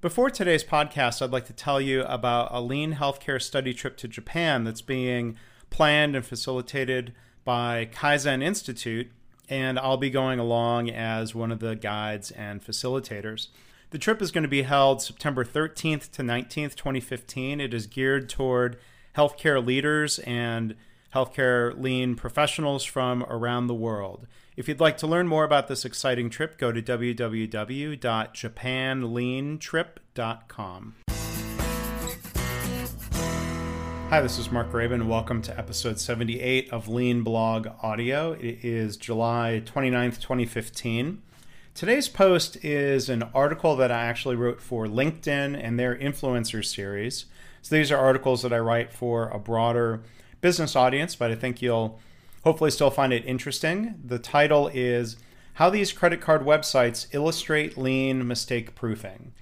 Before today's podcast, I'd like to tell you about a lean healthcare study trip to Japan that's being planned and facilitated by Kaizen Institute, and I'll be going along as one of the guides and facilitators. The trip is going to be held September 13th to 19th, 2015. It is geared toward healthcare leaders and healthcare lean professionals from around the world. If you'd like to learn more about this exciting trip, go to www.japanleantrip.com. Hi, this is Mark Graban. Welcome to episode 78 of Lean Blog Audio. It is July 29th, 2015. Today's post is an article that I actually wrote for LinkedIn and their influencer series. So these are articles that I write for a broader business audience, but I think you'll hopefully still find it interesting. The title is How These Credit Card Websites Illustrate Lean Mistake Proofing.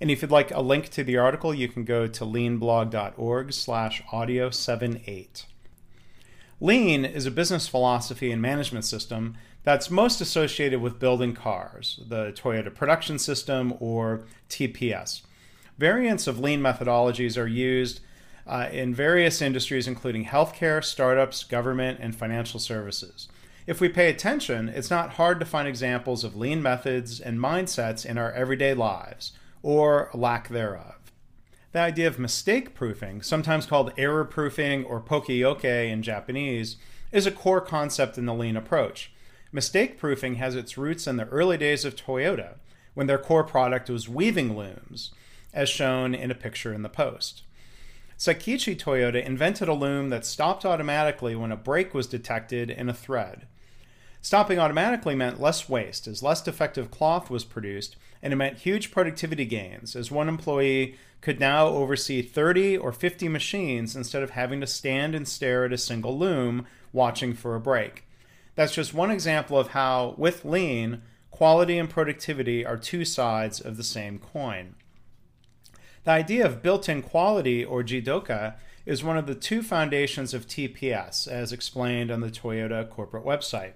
And if you'd like a link to the article, you can go to leanblog.org slash audio 78. Lean is a business philosophy and management system that's most associated with building cars, the Toyota Production System or TPS. Variants of lean methodologies are used uh, in various industries, including healthcare, startups, government, and financial services. If we pay attention, it's not hard to find examples of lean methods and mindsets in our everyday lives, or lack thereof. The idea of mistake proofing, sometimes called error proofing or poka-yoke in Japanese, is a core concept in the lean approach. Mistake proofing has its roots in the early days of Toyota, when their core product was weaving looms, as shown in a picture in the post. Sakichi Toyota invented a loom that stopped automatically when a break was detected in a thread. Stopping automatically meant less waste, as less defective cloth was produced, and it meant huge productivity gains, as one employee could now oversee 30 or 50 machines instead of having to stand and stare at a single loom watching for a break. That's just one example of how, with lean, quality and productivity are two sides of the same coin. The idea of built in quality, or jidoka, is one of the two foundations of TPS, as explained on the Toyota corporate website.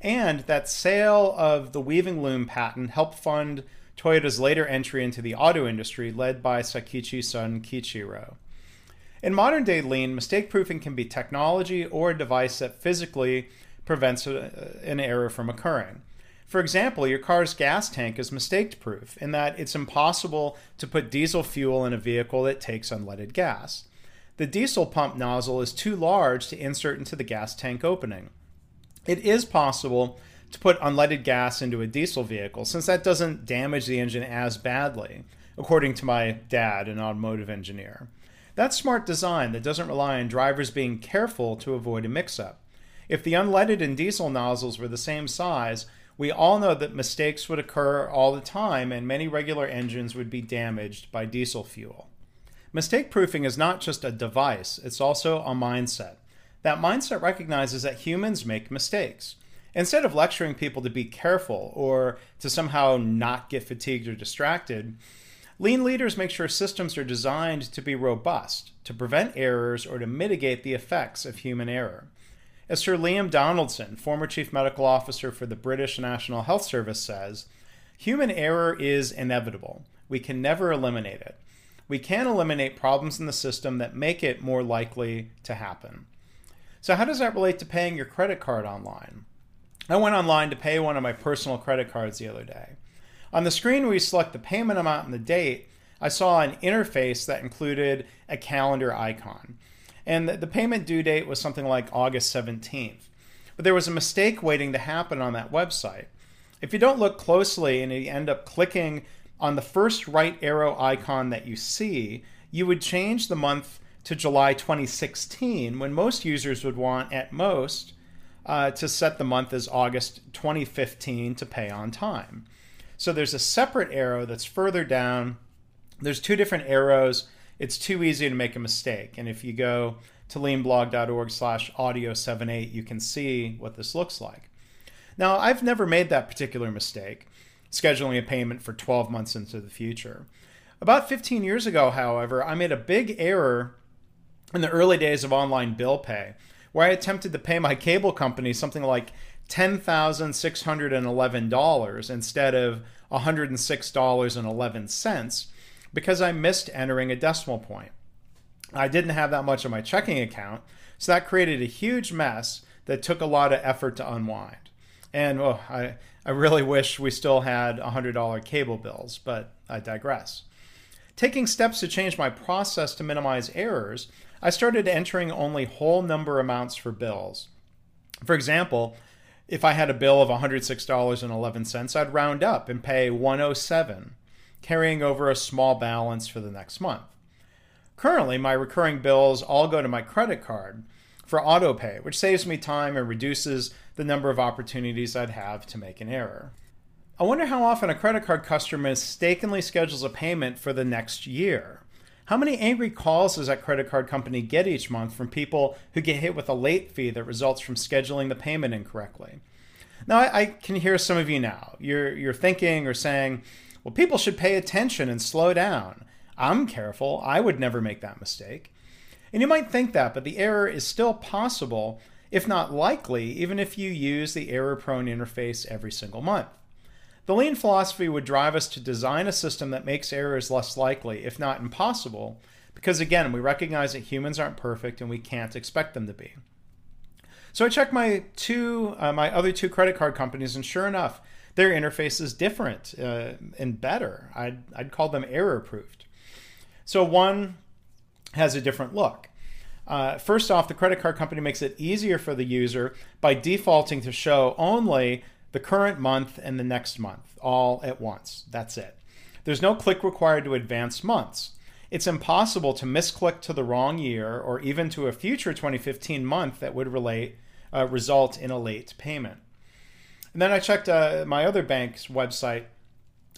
And that sale of the weaving loom patent helped fund Toyota's later entry into the auto industry, led by Sakichi son Kiichiro. In modern day lean, mistake proofing can be technology or a device that physically prevents uh, an error from occurring. For example, your car's gas tank is mistake proof in that it's impossible to put diesel fuel in a vehicle that takes unleaded gas. The diesel pump nozzle is too large to insert into the gas tank opening. It is possible to put unleaded gas into a diesel vehicle since that doesn't damage the engine as badly, according to my dad, an automotive engineer. That's smart design that doesn't rely on drivers being careful to avoid a mix up. If the unleaded and diesel nozzles were the same size, we all know that mistakes would occur all the time and many regular engines would be damaged by diesel fuel. Mistake proofing is not just a device, it's also a mindset. That mindset recognizes that humans make mistakes. Instead of lecturing people to be careful or to somehow not get fatigued or distracted, lean leaders make sure systems are designed to be robust, to prevent errors, or to mitigate the effects of human error. As Sir Liam Donaldson, former Chief Medical Officer for the British National Health Service, says, human error is inevitable. We can never eliminate it. We can eliminate problems in the system that make it more likely to happen. So, how does that relate to paying your credit card online? I went online to pay one of my personal credit cards the other day. On the screen where you select the payment amount and the date, I saw an interface that included a calendar icon and the payment due date was something like August 17th. But there was a mistake waiting to happen on that website. If you don't look closely and you end up clicking on the first right arrow icon that you see, you would change the month to July 2016 when most users would want at most uh, to set the month as August 2015 to pay on time. So there's a separate arrow that's further down. There's two different arrows it's too easy to make a mistake. And if you go to leanblog.org slash audio 78, you can see what this looks like. Now, I've never made that particular mistake, scheduling a payment for 12 months into the future. About 15 years ago, however, I made a big error in the early days of online bill pay, where I attempted to pay my cable company something like $10,611 instead of $106.11 because I missed entering a decimal point. I didn't have that much on my checking account, so that created a huge mess that took a lot of effort to unwind. And oh, I, I really wish we still had $100 cable bills, but I digress. Taking steps to change my process to minimize errors, I started entering only whole number amounts for bills. For example, if I had a bill of $106.11, I'd round up and pay 107, carrying over a small balance for the next month. Currently, my recurring bills all go to my credit card for autopay, which saves me time and reduces the number of opportunities I'd have to make an error. I wonder how often a credit card customer mistakenly schedules a payment for the next year. How many angry calls does that credit card company get each month from people who get hit with a late fee that results from scheduling the payment incorrectly? Now, I, I, can hear some of you now. You're, you're thinking or saying, well, people should pay attention and slow down. I'm careful. I would never make that mistake. And you might think that, but the error is still possible, if not likely, even if you use the error prone interface every single month. The lean philosophy would drive us to design a system that makes errors less likely, if not impossible, because again, we recognize that humans aren't perfect and we can't expect them to be. So I checked my two, uh, my other two credit card companies, and sure enough, their interface is different uh, and better. I'd, I'd call them error proofed. So one has a different look. Uh, first off, the credit card company makes it easier for the user by defaulting to show only the current month and the next month all at once. That's it. There's no click required to advance months. It's impossible to misclick to the wrong year or even to a future 2015 month that would relate, uh, result in a late payment. And then I checked uh, my other bank's website.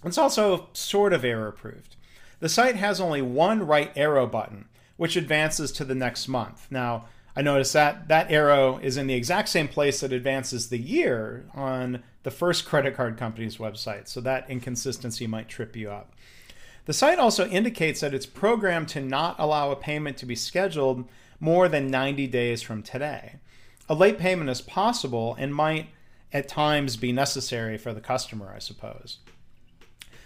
It's also sort of error proofed. The site has only one right arrow button, which advances to the next month. Now, I noticed that that arrow is in the exact same place that advances the year on the first credit card company's website, so that inconsistency might trip you up. The site also indicates that it's programmed to not allow a payment to be scheduled more than 90 days from today. A late payment is possible and might at times be necessary for the customer, I suppose.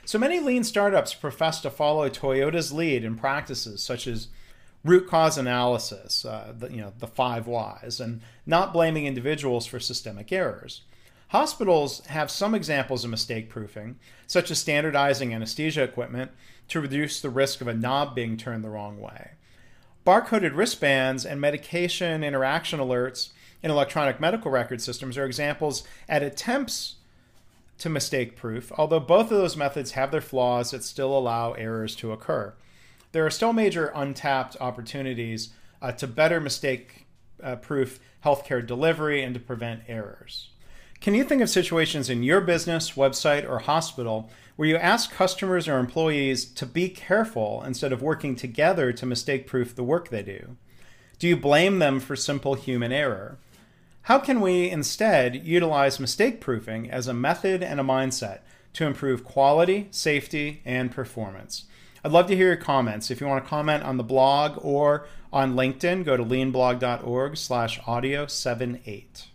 So many lean startups profess to follow Toyota's lead in practices such as root cause analysis, uh, the, you know, the five whys, and not blaming individuals for systemic errors. Hospitals have some examples of mistake proofing, such as standardizing anesthesia equipment to reduce the risk of a knob being turned the wrong way. Barcoded wristbands and medication interaction alerts in electronic medical record systems are examples at attempts to mistake proof, although both of those methods have their flaws that still allow errors to occur there are still major untapped opportunities uh, to better mistake uh, proof healthcare delivery and to prevent errors. Can you think of situations in your business, website, or hospital where you ask customers or employees to be careful instead of working together to mistake proof the work they do? Do you blame them for simple human error? How can we instead utilize mistake proofing as a method and a mindset to improve quality, safety, and performance? I'd love to hear your comments. If you want to comment on the blog or on LinkedIn, go to leanblog.org slash audio 78.